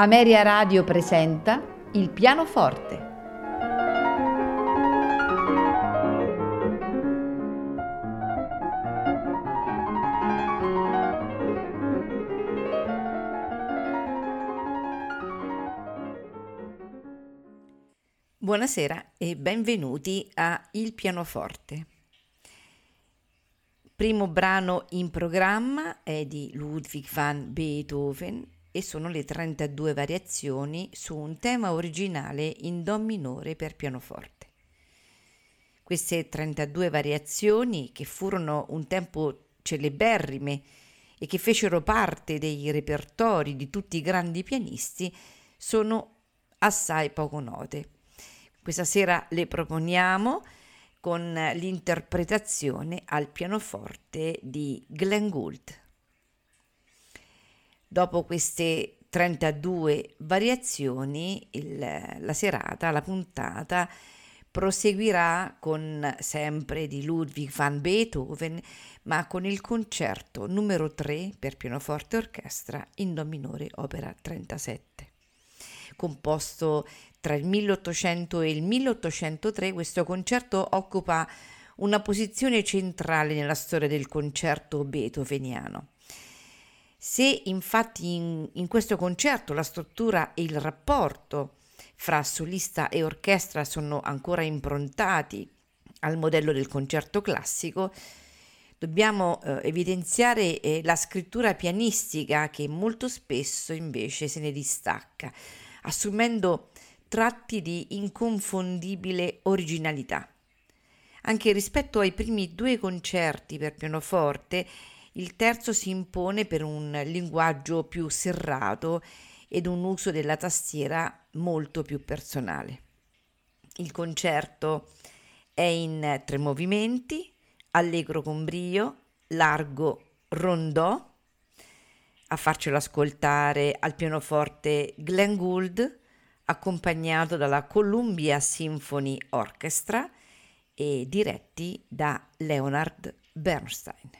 Ameria Radio presenta Il pianoforte. Buonasera e benvenuti a Il pianoforte. Primo brano in programma è di Ludwig van Beethoven e sono le 32 variazioni su un tema originale in Do minore per pianoforte. Queste 32 variazioni, che furono un tempo celeberrime e che fecero parte dei repertori di tutti i grandi pianisti, sono assai poco note. Questa sera le proponiamo con l'interpretazione al pianoforte di Glenn Gould. Dopo queste 32 variazioni, il, la serata, la puntata proseguirà con sempre di Ludwig van Beethoven, ma con il concerto numero 3 per pianoforte e orchestra in Do minore, opera 37. Composto tra il 1800 e il 1803, questo concerto occupa una posizione centrale nella storia del concerto beethoveniano. Se infatti in, in questo concerto la struttura e il rapporto fra solista e orchestra sono ancora improntati al modello del concerto classico, dobbiamo eh, evidenziare eh, la scrittura pianistica che molto spesso invece se ne distacca, assumendo tratti di inconfondibile originalità. Anche rispetto ai primi due concerti per pianoforte, il terzo si impone per un linguaggio più serrato ed un uso della tastiera molto più personale. Il concerto è in tre movimenti, allegro con brio, largo rondò, a farcelo ascoltare al pianoforte Glenn Gould, accompagnato dalla Columbia Symphony Orchestra e diretti da Leonard Bernstein.